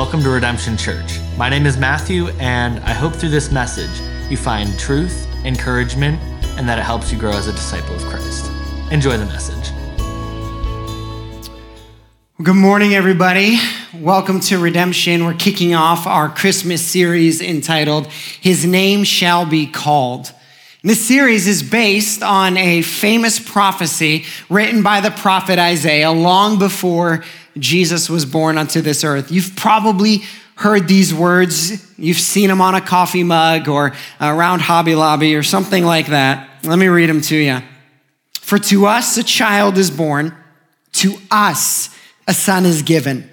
Welcome to Redemption Church. My name is Matthew, and I hope through this message you find truth, encouragement, and that it helps you grow as a disciple of Christ. Enjoy the message. Good morning, everybody. Welcome to Redemption. We're kicking off our Christmas series entitled His Name Shall Be Called. This series is based on a famous prophecy written by the prophet Isaiah long before Jesus was born onto this earth. You've probably heard these words. You've seen them on a coffee mug or around Hobby Lobby or something like that. Let me read them to you. For to us a child is born, to us a son is given,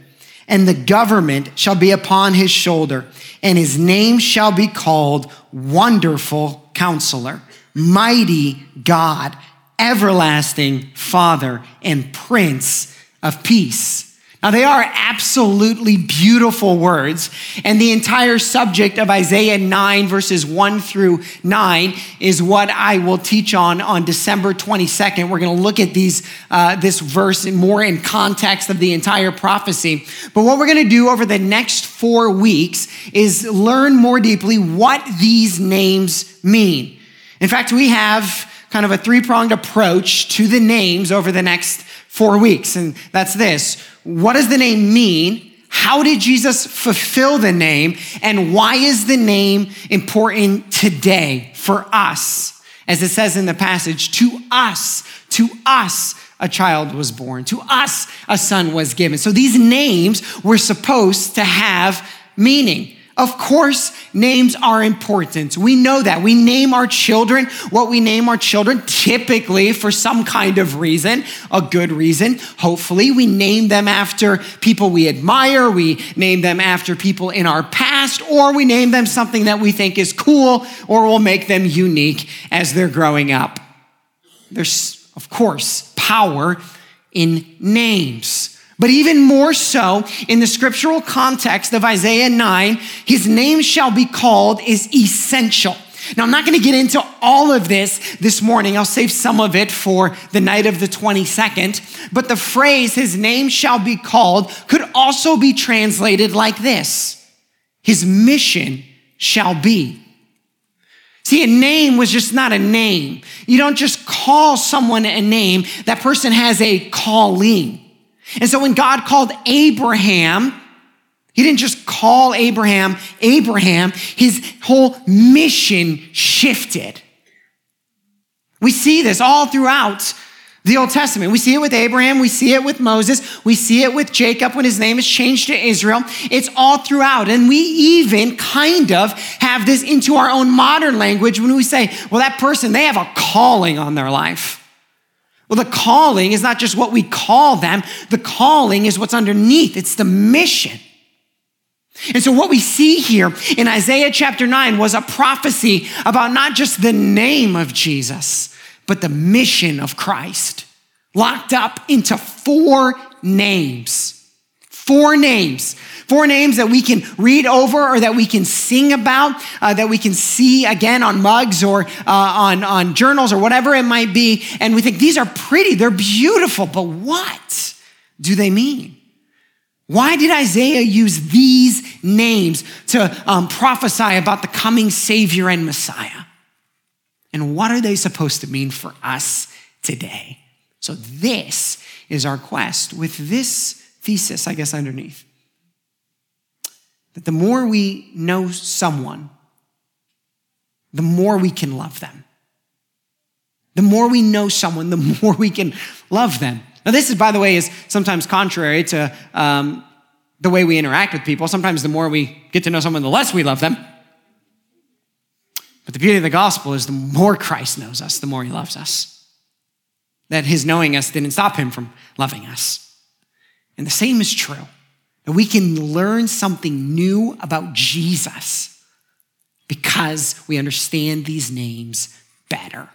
and the government shall be upon his shoulder, and his name shall be called Wonderful Counselor, Mighty God, Everlasting Father, and Prince of Peace. Now, they are absolutely beautiful words. And the entire subject of Isaiah 9, verses 1 through 9, is what I will teach on on December 22nd. We're going to look at these, uh, this verse more in context of the entire prophecy. But what we're going to do over the next four weeks is learn more deeply what these names mean. In fact, we have kind of a three pronged approach to the names over the next four weeks. And that's this what does the name mean? How did Jesus fulfill the name? And why is the name important today for us? As it says in the passage, to us, to us, a child was born. To us, a son was given. So these names were supposed to have meaning. Of course, names are important. We know that. We name our children what we name our children, typically for some kind of reason, a good reason. Hopefully, we name them after people we admire, we name them after people in our past, or we name them something that we think is cool or will make them unique as they're growing up. There's, of course, power in names. But even more so, in the scriptural context of Isaiah 9, his name shall be called is essential. Now, I'm not going to get into all of this this morning. I'll save some of it for the night of the 22nd. But the phrase, his name shall be called, could also be translated like this His mission shall be. See, a name was just not a name. You don't just call someone a name, that person has a calling. And so when God called Abraham, he didn't just call Abraham Abraham, his whole mission shifted. We see this all throughout the Old Testament. We see it with Abraham, we see it with Moses, we see it with Jacob when his name is changed to Israel. It's all throughout. And we even kind of have this into our own modern language when we say, well, that person, they have a calling on their life. Well, the calling is not just what we call them, the calling is what's underneath, it's the mission. And so, what we see here in Isaiah chapter 9 was a prophecy about not just the name of Jesus, but the mission of Christ, locked up into four names. Four names. Four names that we can read over or that we can sing about, uh, that we can see again on mugs or uh, on, on journals or whatever it might be. And we think these are pretty, they're beautiful, but what do they mean? Why did Isaiah use these names to um, prophesy about the coming Savior and Messiah? And what are they supposed to mean for us today? So, this is our quest with this thesis, I guess, underneath. That the more we know someone, the more we can love them. The more we know someone, the more we can love them. Now, this is, by the way, is sometimes contrary to um, the way we interact with people. Sometimes the more we get to know someone, the less we love them. But the beauty of the gospel is the more Christ knows us, the more he loves us. That his knowing us didn't stop him from loving us. And the same is true that we can learn something new about Jesus because we understand these names better.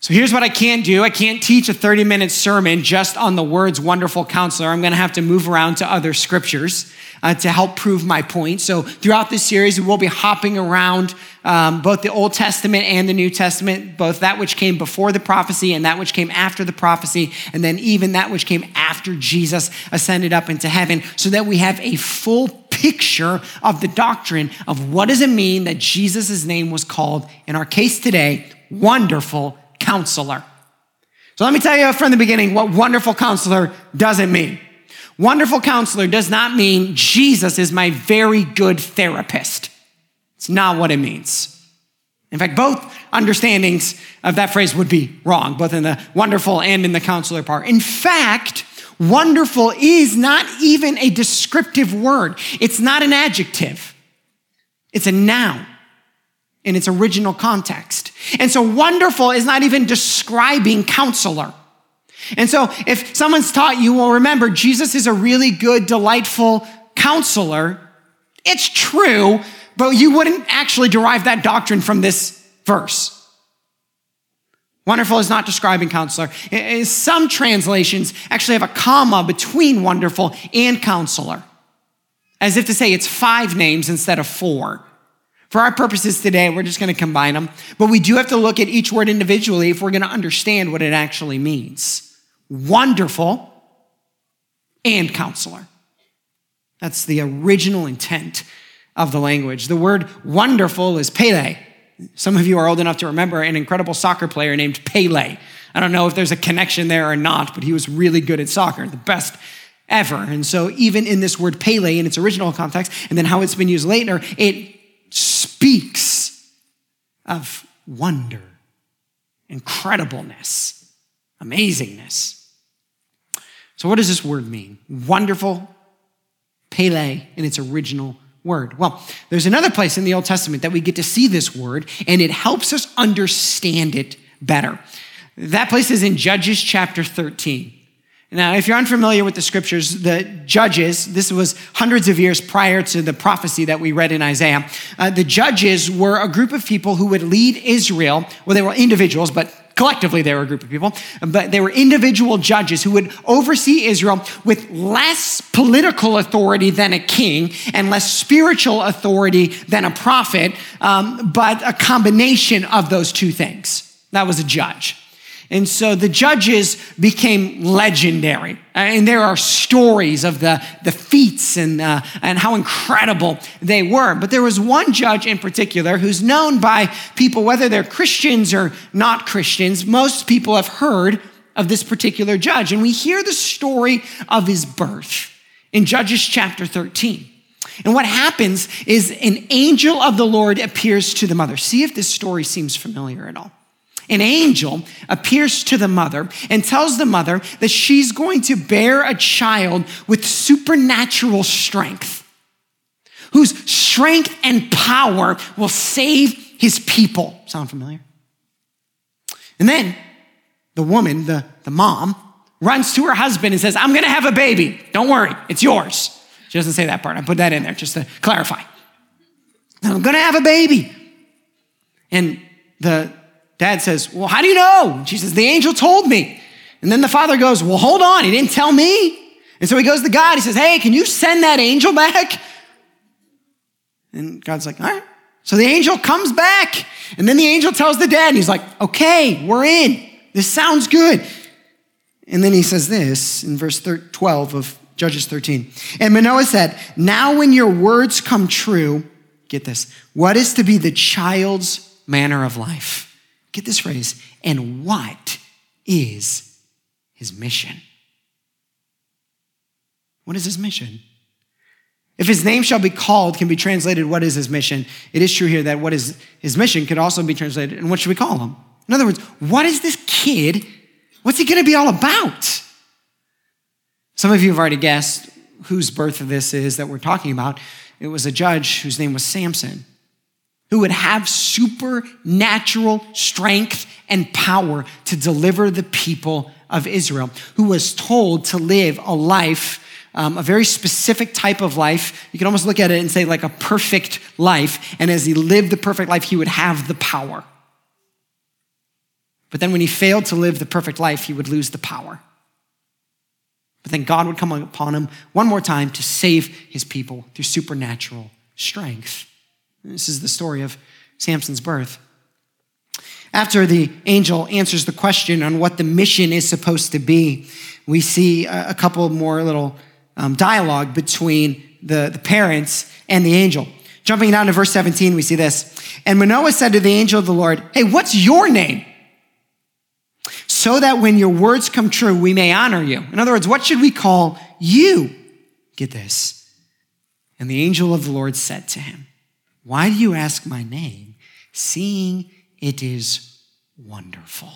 So here's what I can't do. I can't teach a 30 minute sermon just on the words wonderful counselor. I'm going to have to move around to other scriptures uh, to help prove my point. So throughout this series, we will be hopping around um, both the Old Testament and the New Testament, both that which came before the prophecy and that which came after the prophecy, and then even that which came after Jesus ascended up into heaven, so that we have a full picture of the doctrine of what does it mean that Jesus' name was called, in our case today, Wonderful counselor. So let me tell you from the beginning what wonderful counselor doesn't mean. Wonderful counselor does not mean Jesus is my very good therapist. It's not what it means. In fact, both understandings of that phrase would be wrong, both in the wonderful and in the counselor part. In fact, wonderful is not even a descriptive word, it's not an adjective, it's a noun in its original context. And so wonderful is not even describing counselor. And so if someone's taught you, well, remember, Jesus is a really good, delightful counselor. It's true, but you wouldn't actually derive that doctrine from this verse. Wonderful is not describing counselor. Some translations actually have a comma between wonderful and counselor, as if to say it's five names instead of four. For our purposes today, we're just going to combine them, but we do have to look at each word individually if we're going to understand what it actually means. Wonderful and counselor. That's the original intent of the language. The word wonderful is Pele. Some of you are old enough to remember an incredible soccer player named Pele. I don't know if there's a connection there or not, but he was really good at soccer, the best ever. And so, even in this word Pele in its original context, and then how it's been used later, it speaks of wonder, incredibleness, amazingness. So, what does this word mean? Wonderful, Pele, in its original word. Well, there's another place in the Old Testament that we get to see this word, and it helps us understand it better. That place is in Judges chapter 13. Now, if you're unfamiliar with the scriptures, the judges, this was hundreds of years prior to the prophecy that we read in Isaiah, uh, the judges were a group of people who would lead Israel. Well, they were individuals, but collectively they were a group of people, but they were individual judges who would oversee Israel with less political authority than a king and less spiritual authority than a prophet, um, but a combination of those two things. That was a judge. And so the judges became legendary. And there are stories of the, the feats and, uh, and how incredible they were. But there was one judge in particular who's known by people, whether they're Christians or not Christians. Most people have heard of this particular judge. And we hear the story of his birth in Judges chapter 13. And what happens is an angel of the Lord appears to the mother. See if this story seems familiar at all an angel appears to the mother and tells the mother that she's going to bear a child with supernatural strength, whose strength and power will save his people. Sound familiar? And then the woman, the, the mom, runs to her husband and says, I'm gonna have a baby. Don't worry, it's yours. She doesn't say that part. I put that in there just to clarify. I'm gonna have a baby. And the Dad says, Well, how do you know? She says, The angel told me. And then the father goes, Well, hold on, he didn't tell me. And so he goes to God, he says, Hey, can you send that angel back? And God's like, All right. So the angel comes back. And then the angel tells the dad, and he's like, Okay, we're in. This sounds good. And then he says this in verse 12 of Judges 13. And Manoah said, Now when your words come true, get this, what is to be the child's manner of life? Get this phrase, and what is his mission? What is his mission? If his name shall be called, can be translated, what is his mission? It is true here that what is his mission could also be translated, and what should we call him? In other words, what is this kid? What's he going to be all about? Some of you have already guessed whose birth this is that we're talking about. It was a judge whose name was Samson who would have supernatural strength and power to deliver the people of Israel, who was told to live a life, um, a very specific type of life. You can almost look at it and say, like a perfect life. And as he lived the perfect life, he would have the power. But then when he failed to live the perfect life, he would lose the power. But then God would come upon him one more time to save his people through supernatural strength. This is the story of Samson's birth. After the angel answers the question on what the mission is supposed to be, we see a couple more little um, dialogue between the, the parents and the angel. Jumping down to verse 17, we see this. And Manoah said to the angel of the Lord, Hey, what's your name? So that when your words come true, we may honor you. In other words, what should we call you? Get this. And the angel of the Lord said to him, Why do you ask my name, seeing it is wonderful?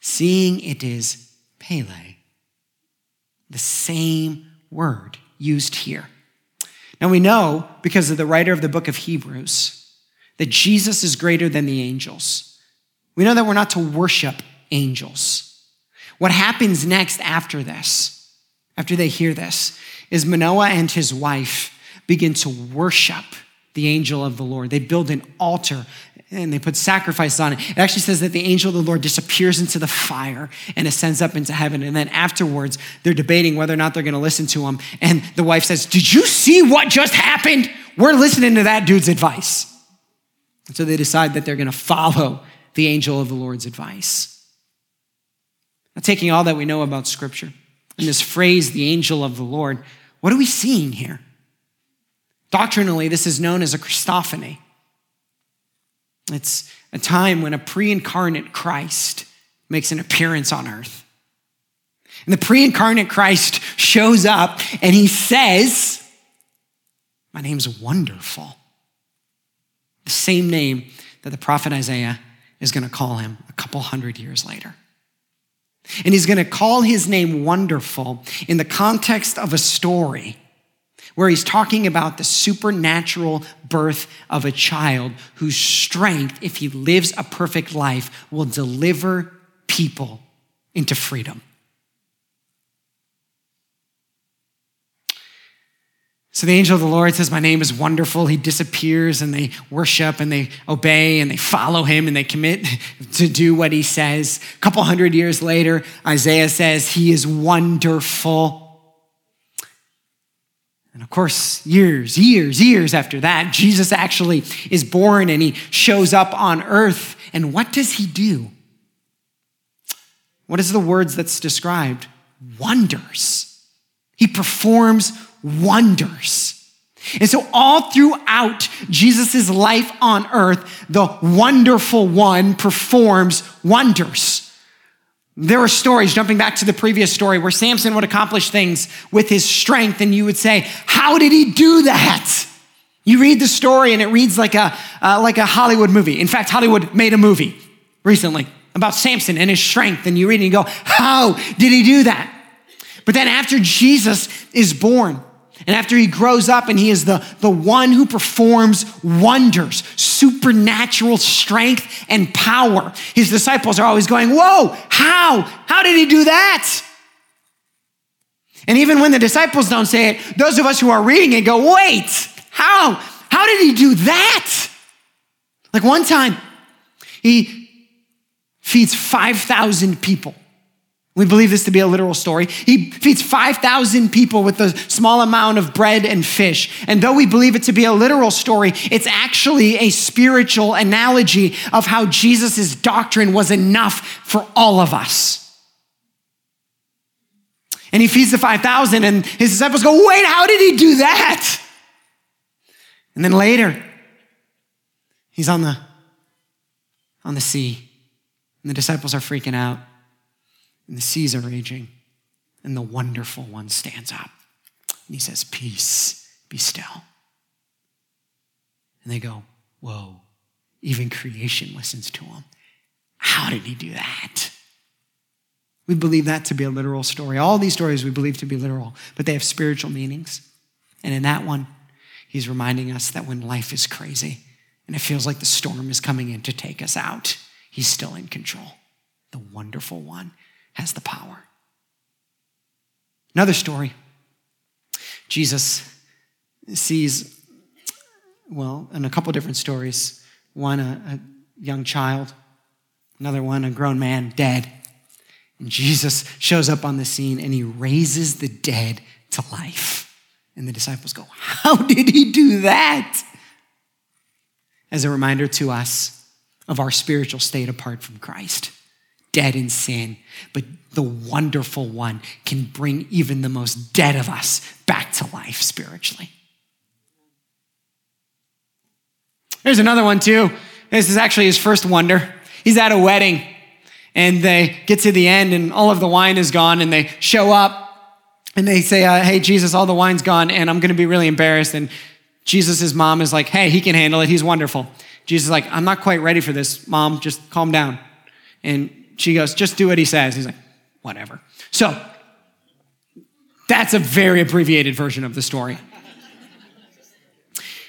Seeing it is Pele. The same word used here. Now we know, because of the writer of the book of Hebrews, that Jesus is greater than the angels. We know that we're not to worship angels. What happens next after this, after they hear this, is Manoah and his wife begin to worship the angel of the Lord. They build an altar and they put sacrifices on it. It actually says that the angel of the Lord disappears into the fire and ascends up into heaven. And then afterwards, they're debating whether or not they're going to listen to him. And the wife says, Did you see what just happened? We're listening to that dude's advice. And so they decide that they're going to follow the angel of the Lord's advice. Now, taking all that we know about Scripture and this phrase, the angel of the Lord, what are we seeing here? Doctrinally, this is known as a Christophany. It's a time when a pre incarnate Christ makes an appearance on earth. And the pre incarnate Christ shows up and he says, My name's wonderful. The same name that the prophet Isaiah is going to call him a couple hundred years later. And he's going to call his name wonderful in the context of a story where he's talking about the supernatural birth of a child whose strength, if he lives a perfect life, will deliver people into freedom. So the angel of the Lord says, My name is wonderful. He disappears and they worship and they obey and they follow him and they commit to do what he says. A couple hundred years later, Isaiah says, He is wonderful. And of course, years, years, years after that, Jesus actually is born and he shows up on earth. And what does he do? What is the words that's described? Wonders. He performs wonders. And so, all throughout Jesus' life on earth, the wonderful one performs wonders. There are stories, jumping back to the previous story, where Samson would accomplish things with his strength, and you would say, How did he do that? You read the story, and it reads like a, uh, like a Hollywood movie. In fact, Hollywood made a movie recently about Samson and his strength, and you read it and you go, How did he do that? But then, after Jesus is born, and after he grows up and he is the, the one who performs wonders, supernatural strength and power, his disciples are always going, Whoa, how? How did he do that? And even when the disciples don't say it, those of us who are reading it go, Wait, how? How did he do that? Like one time, he feeds 5,000 people. We believe this to be a literal story. He feeds 5,000 people with a small amount of bread and fish. And though we believe it to be a literal story, it's actually a spiritual analogy of how Jesus' doctrine was enough for all of us. And he feeds the 5,000, and his disciples go, Wait, how did he do that? And then later, he's on the, on the sea, and the disciples are freaking out and the seas are raging, and the wonderful one stands up. And he says, Peace, be still. And they go, Whoa, even creation listens to him. How did he do that? We believe that to be a literal story. All these stories we believe to be literal, but they have spiritual meanings. And in that one, he's reminding us that when life is crazy and it feels like the storm is coming in to take us out, he's still in control. The wonderful one has the power. Another story Jesus sees, well, in a couple different stories. One, a, a young child Another one, a grown man, dead. And Jesus shows up on the scene and he raises the dead to life. And the disciples go, How did he do that? As a reminder to us of our spiritual state apart from Christ, dead in sin. But the wonderful one can bring even the most dead of us back to life spiritually. There's another one too. This is actually his first wonder. He's at a wedding and they get to the end and all of the wine is gone and they show up and they say, uh, Hey, Jesus, all the wine's gone and I'm going to be really embarrassed. And Jesus' mom is like, Hey, he can handle it. He's wonderful. Jesus is like, I'm not quite ready for this, mom. Just calm down. And she goes, Just do what he says. He's like, Whatever. So that's a very abbreviated version of the story.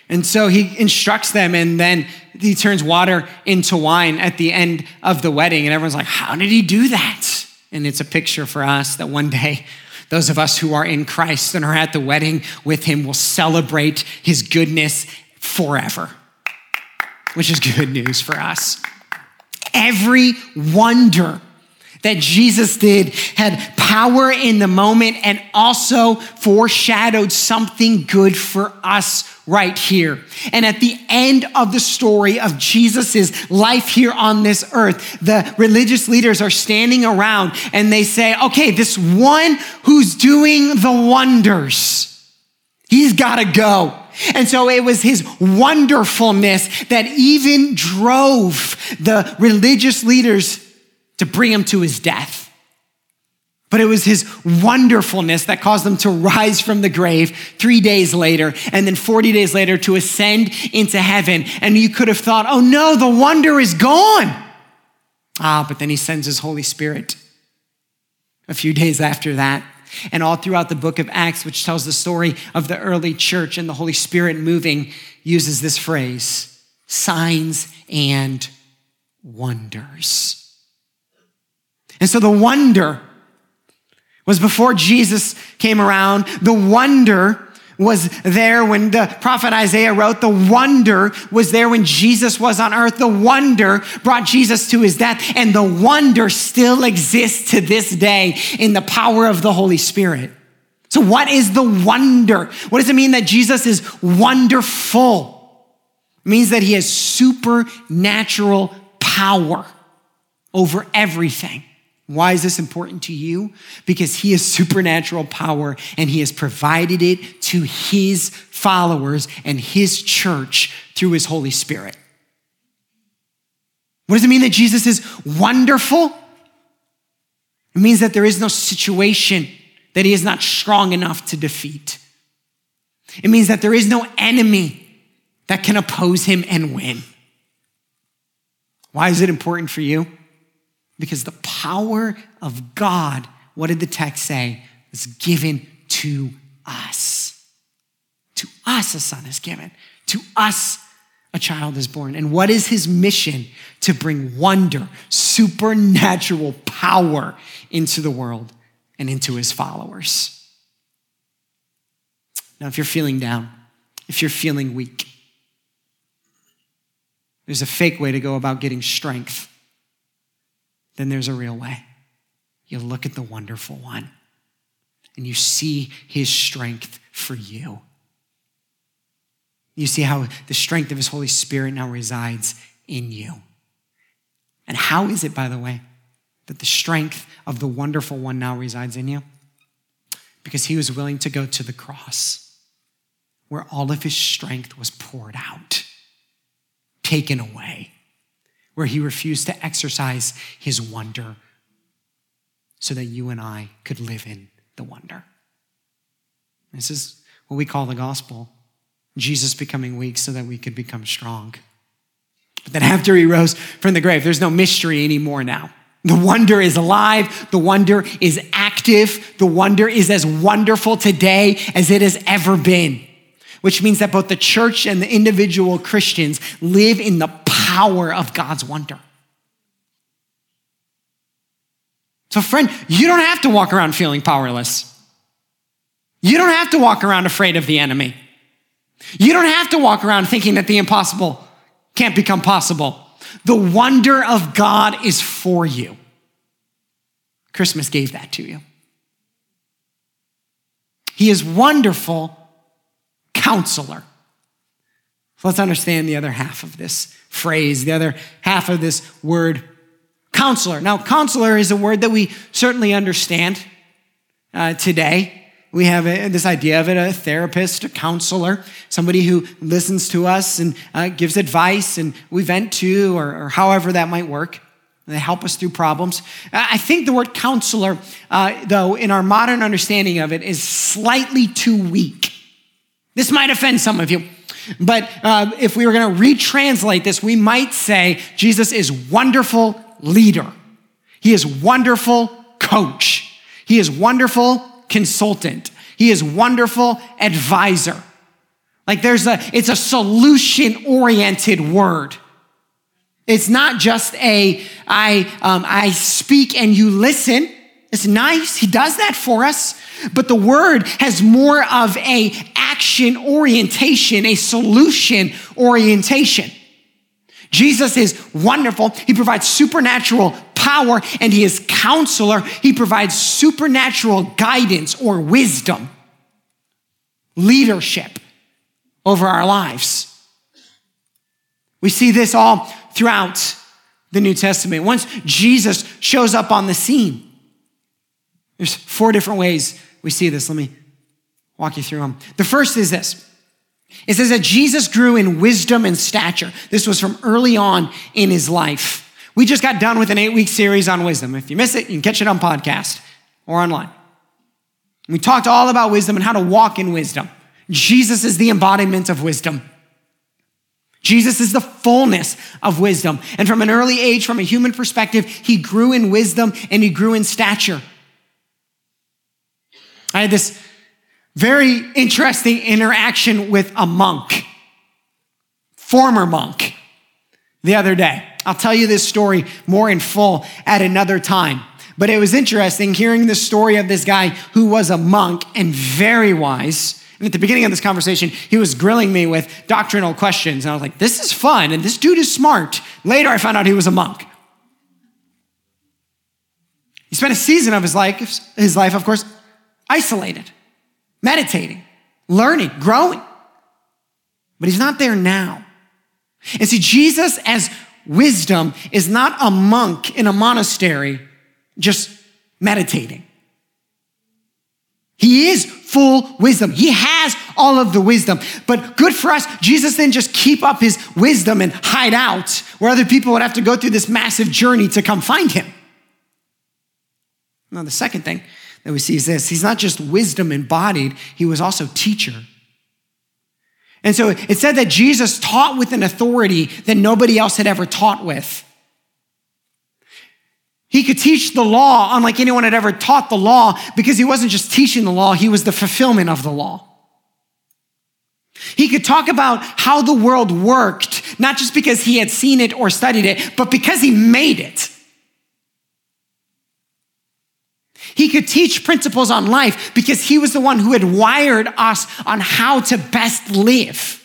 And so he instructs them, and then he turns water into wine at the end of the wedding. And everyone's like, How did he do that? And it's a picture for us that one day, those of us who are in Christ and are at the wedding with him will celebrate his goodness forever, which is good news for us. Every wonder that Jesus did had power in the moment and also foreshadowed something good for us right here. And at the end of the story of Jesus' life here on this earth, the religious leaders are standing around and they say, okay, this one who's doing the wonders, he's got to go. And so it was his wonderfulness that even drove the religious leaders to bring him to his death. But it was his wonderfulness that caused them to rise from the grave three days later, and then 40 days later to ascend into heaven. And you could have thought, oh no, the wonder is gone. Ah, but then he sends his Holy Spirit a few days after that. And all throughout the book of Acts, which tells the story of the early church and the Holy Spirit moving, uses this phrase signs and wonders. And so the wonder was before Jesus came around. The wonder was there when the prophet Isaiah wrote. The wonder was there when Jesus was on earth. The wonder brought Jesus to his death. And the wonder still exists to this day in the power of the Holy Spirit. So, what is the wonder? What does it mean that Jesus is wonderful? It means that he has supernatural power over everything. Why is this important to you? Because he has supernatural power and he has provided it to his followers and his church through his Holy Spirit. What does it mean that Jesus is wonderful? It means that there is no situation that he is not strong enough to defeat. It means that there is no enemy that can oppose him and win. Why is it important for you? Because the power of God, what did the text say? Was given to us. To us, a son is given. To us, a child is born. And what is his mission? To bring wonder, supernatural power into the world and into his followers. Now, if you're feeling down, if you're feeling weak, there's a fake way to go about getting strength then there's a real way. You look at the wonderful one and you see his strength for you. You see how the strength of his Holy Spirit now resides in you. And how is it, by the way, that the strength of the wonderful one now resides in you? Because he was willing to go to the cross where all of his strength was poured out, taken away where he refused to exercise his wonder so that you and I could live in the wonder. This is what we call the gospel Jesus becoming weak so that we could become strong. But then after he rose from the grave, there's no mystery anymore now. The wonder is alive. The wonder is active. The wonder is as wonderful today as it has ever been, which means that both the church and the individual Christians live in the power of God's wonder. So, friend, you don't have to walk around feeling powerless. You don't have to walk around afraid of the enemy. You don't have to walk around thinking that the impossible can't become possible. The wonder of God is for you. Christmas gave that to you. He is wonderful counselor. Let's understand the other half of this phrase, the other half of this word, counselor. Now, counselor is a word that we certainly understand uh, today. We have a, this idea of it a therapist, a counselor, somebody who listens to us and uh, gives advice and we vent to, or, or, however that might work. They help us through problems. I think the word counselor, uh, though, in our modern understanding of it, is slightly too weak. This might offend some of you, but uh, if we were going to retranslate this, we might say Jesus is wonderful leader. He is wonderful coach. He is wonderful consultant. He is wonderful advisor. Like there's a, it's a solution oriented word. It's not just a, I, um, I speak and you listen. It's nice. He does that for us. But the word has more of a action orientation, a solution orientation. Jesus is wonderful. He provides supernatural power and he is counselor. He provides supernatural guidance or wisdom, leadership over our lives. We see this all throughout the New Testament. Once Jesus shows up on the scene, there's four different ways we see this. Let me walk you through them. The first is this. It says that Jesus grew in wisdom and stature. This was from early on in his life. We just got done with an eight week series on wisdom. If you miss it, you can catch it on podcast or online. We talked all about wisdom and how to walk in wisdom. Jesus is the embodiment of wisdom. Jesus is the fullness of wisdom. And from an early age, from a human perspective, he grew in wisdom and he grew in stature. I had this very interesting interaction with a monk, former monk, the other day. I'll tell you this story more in full at another time. But it was interesting hearing the story of this guy who was a monk and very wise. And at the beginning of this conversation, he was grilling me with doctrinal questions. And I was like, this is fun. And this dude is smart. Later, I found out he was a monk. He spent a season of his life, his life, of course, isolated, meditating, learning, growing. But he's not there now. And see, Jesus as wisdom is not a monk in a monastery just meditating. He is full wisdom. He has all of the wisdom. But good for us, Jesus didn't just keep up his wisdom and hide out where other people would have to go through this massive journey to come find him. Now, the second thing that we see is this He's not just wisdom embodied, he was also teacher. And so it said that Jesus taught with an authority that nobody else had ever taught with. He could teach the law unlike anyone had ever taught the law because he wasn't just teaching the law, he was the fulfillment of the law. He could talk about how the world worked, not just because he had seen it or studied it, but because he made it. He could teach principles on life because he was the one who had wired us on how to best live.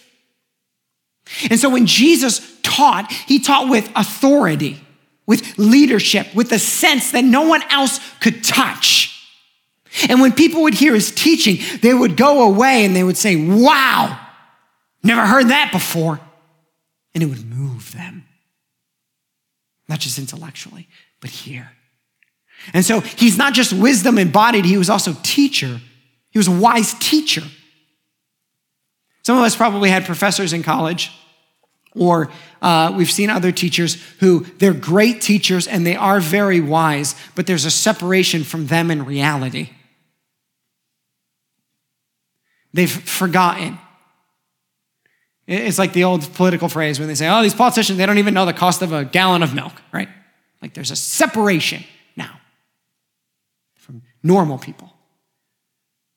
And so when Jesus taught, he taught with authority, with leadership, with a sense that no one else could touch. And when people would hear his teaching, they would go away and they would say, Wow, never heard that before. And it would move them, not just intellectually, but here. And so he's not just wisdom embodied, he was also teacher. He was a wise teacher. Some of us probably had professors in college, or uh, we've seen other teachers who they're great teachers and they are very wise, but there's a separation from them in reality. They've forgotten. It's like the old political phrase when they say, oh, these politicians, they don't even know the cost of a gallon of milk, right? Like there's a separation normal people.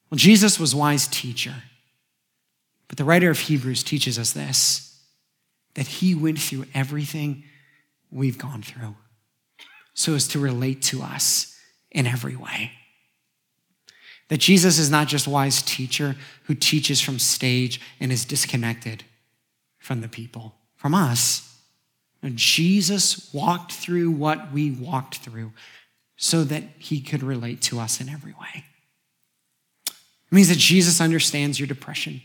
Well, Jesus was wise teacher. But the writer of Hebrews teaches us this that he went through everything we've gone through so as to relate to us in every way. That Jesus is not just wise teacher who teaches from stage and is disconnected from the people, from us, Jesus walked through what we walked through so that he could relate to us in every way. It means that Jesus understands your depression.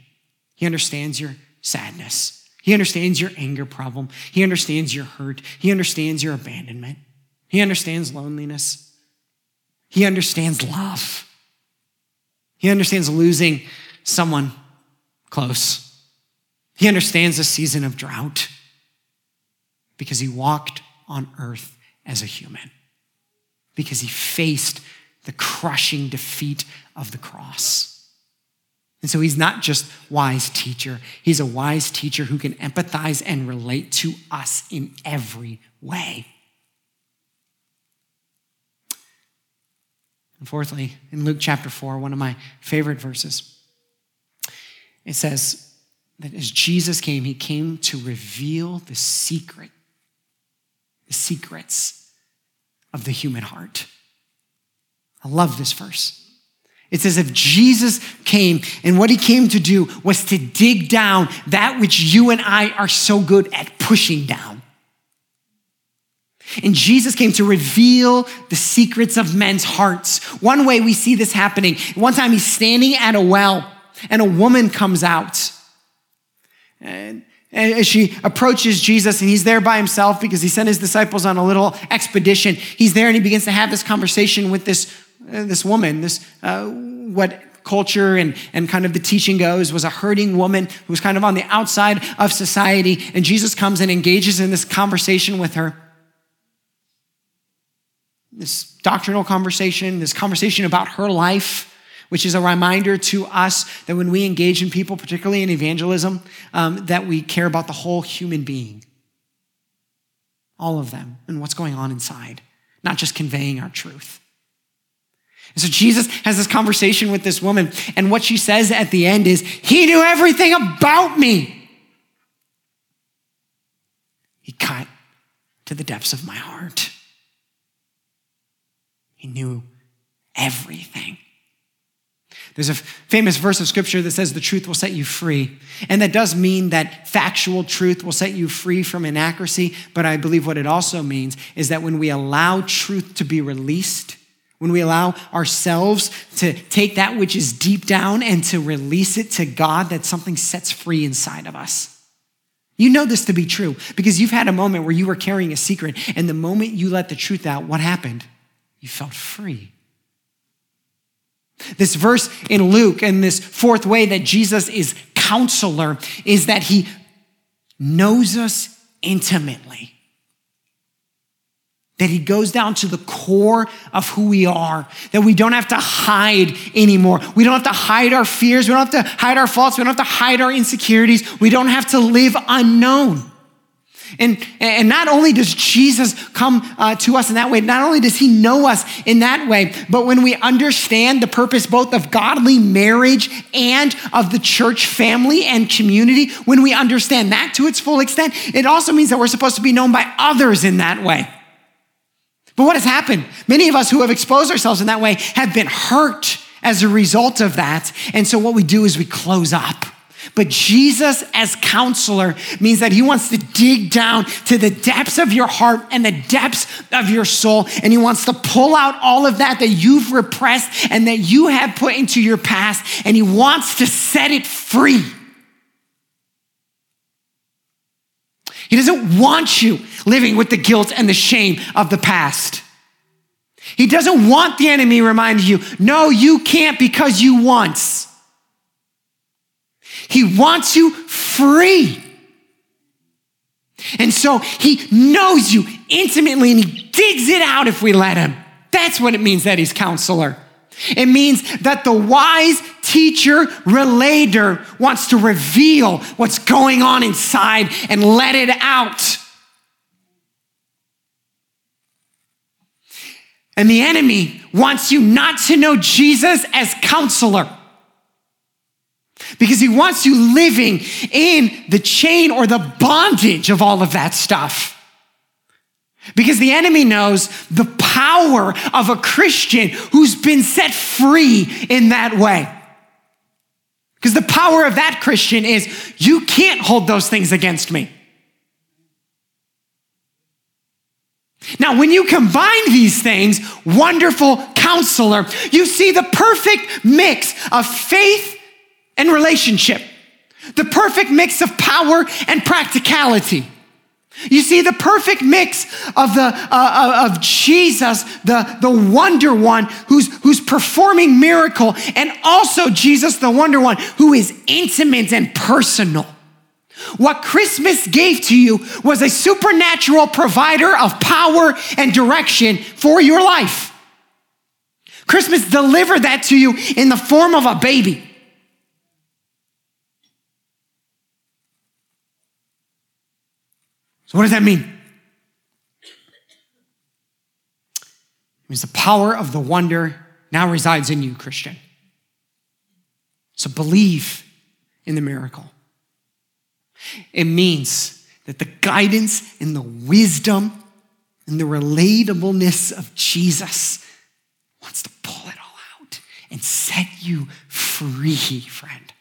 He understands your sadness. He understands your anger problem. He understands your hurt. He understands your abandonment. He understands loneliness. He understands love. He understands losing someone close. He understands a season of drought because he walked on earth as a human, because he faced the crushing defeat of the cross. And so he's not just wise teacher, he's a wise teacher who can empathize and relate to us in every way. And fourthly, in Luke chapter 4, one of my favorite verses, it says that as Jesus came, he came to reveal the secret, the secrets of the human heart. I love this verse. It's as if Jesus came, and what he came to do was to dig down that which you and I are so good at pushing down. And Jesus came to reveal the secrets of men's hearts. One way we see this happening, one time he's standing at a well, and a woman comes out. And as she approaches Jesus, and he's there by himself because he sent his disciples on a little expedition, he's there and he begins to have this conversation with this uh, this woman, this uh, what culture and, and kind of the teaching goes was a hurting woman who was kind of on the outside of society. And Jesus comes and engages in this conversation with her. This doctrinal conversation, this conversation about her life, which is a reminder to us that when we engage in people, particularly in evangelism, um, that we care about the whole human being, all of them, and what's going on inside, not just conveying our truth. And so Jesus has this conversation with this woman, and what she says at the end is, He knew everything about me. He cut to the depths of my heart. He knew everything. There's a famous verse of scripture that says the truth will set you free. And that does mean that factual truth will set you free from inaccuracy. But I believe what it also means is that when we allow truth to be released, when we allow ourselves to take that which is deep down and to release it to God, that something sets free inside of us. You know this to be true because you've had a moment where you were carrying a secret, and the moment you let the truth out, what happened? You felt free. This verse in Luke, and this fourth way that Jesus is counselor, is that he knows us intimately that he goes down to the core of who we are, that we don't have to hide anymore. We don't have to hide our fears. We don't have to hide our faults. We don't have to hide our insecurities. We don't have to live unknown. And, and not only does Jesus come uh, to us in that way, not only does he know us in that way, but when we understand the purpose both of godly marriage and of the church family and community, when we understand that to its full extent, it also means that we're supposed to be known by others in that way. But what has happened? Many of us who have exposed ourselves in that way have been hurt as a result of that. And so what we do is we close up. But Jesus, as counselor, means that he wants to dig down to the depths of your heart and the depths of your soul. And he wants to pull out all of that that you've repressed and that you have put into your past. And he wants to set it free. He doesn't want you living with the guilt and the shame of the past. He doesn't want the enemy reminding you, no, you can't because you once. He wants you free. And so he knows you intimately and he digs it out if we let him. That's what it means that he's counselor. It means that the wise teacher relator wants to reveal what's going on inside and let it out. And the enemy wants you not to know Jesus as counselor because he wants you living in the chain or the bondage of all of that stuff. Because the enemy knows the power of a Christian who's been set free in that way. Because the power of that Christian is you can't hold those things against me. Now, when you combine these things, wonderful counselor, you see the perfect mix of faith and relationship, the perfect mix of power and practicality. You see the perfect mix of the uh, uh, of Jesus, the, the wonder one who's who's performing miracle, and also Jesus, the wonder one who is intimate and personal. What Christmas gave to you was a supernatural provider of power and direction for your life. Christmas delivered that to you in the form of a baby. So, what does that mean? It means the power of the wonder now resides in you, Christian. So, believe in the miracle. It means that the guidance and the wisdom and the relatableness of Jesus wants to pull it all out and set you free, friend.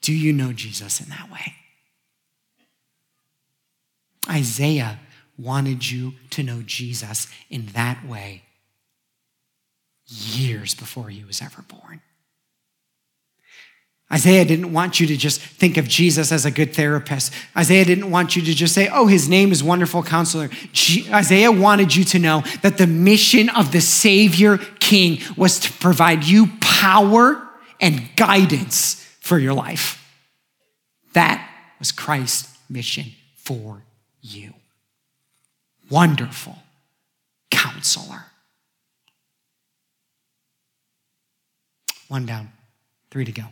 Do you know Jesus in that way? Isaiah wanted you to know Jesus in that way years before he was ever born. Isaiah didn't want you to just think of Jesus as a good therapist. Isaiah didn't want you to just say, oh, his name is Wonderful Counselor. Isaiah wanted you to know that the mission of the Savior King was to provide you power and guidance for your life. That was Christ's mission for you. Wonderful Counselor. One down, three to go.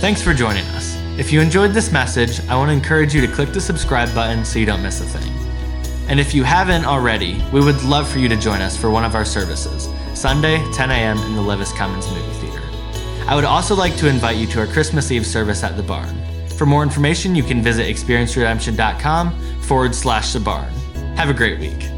Thanks for joining us. If you enjoyed this message, I want to encourage you to click the subscribe button so you don't miss a thing. And if you haven't already, we would love for you to join us for one of our services, Sunday, 10 a.m. in the Levis Commons Movie Theater. I would also like to invite you to our Christmas Eve service at the barn. For more information, you can visit experienceredemption.com forward slash the barn. Have a great week.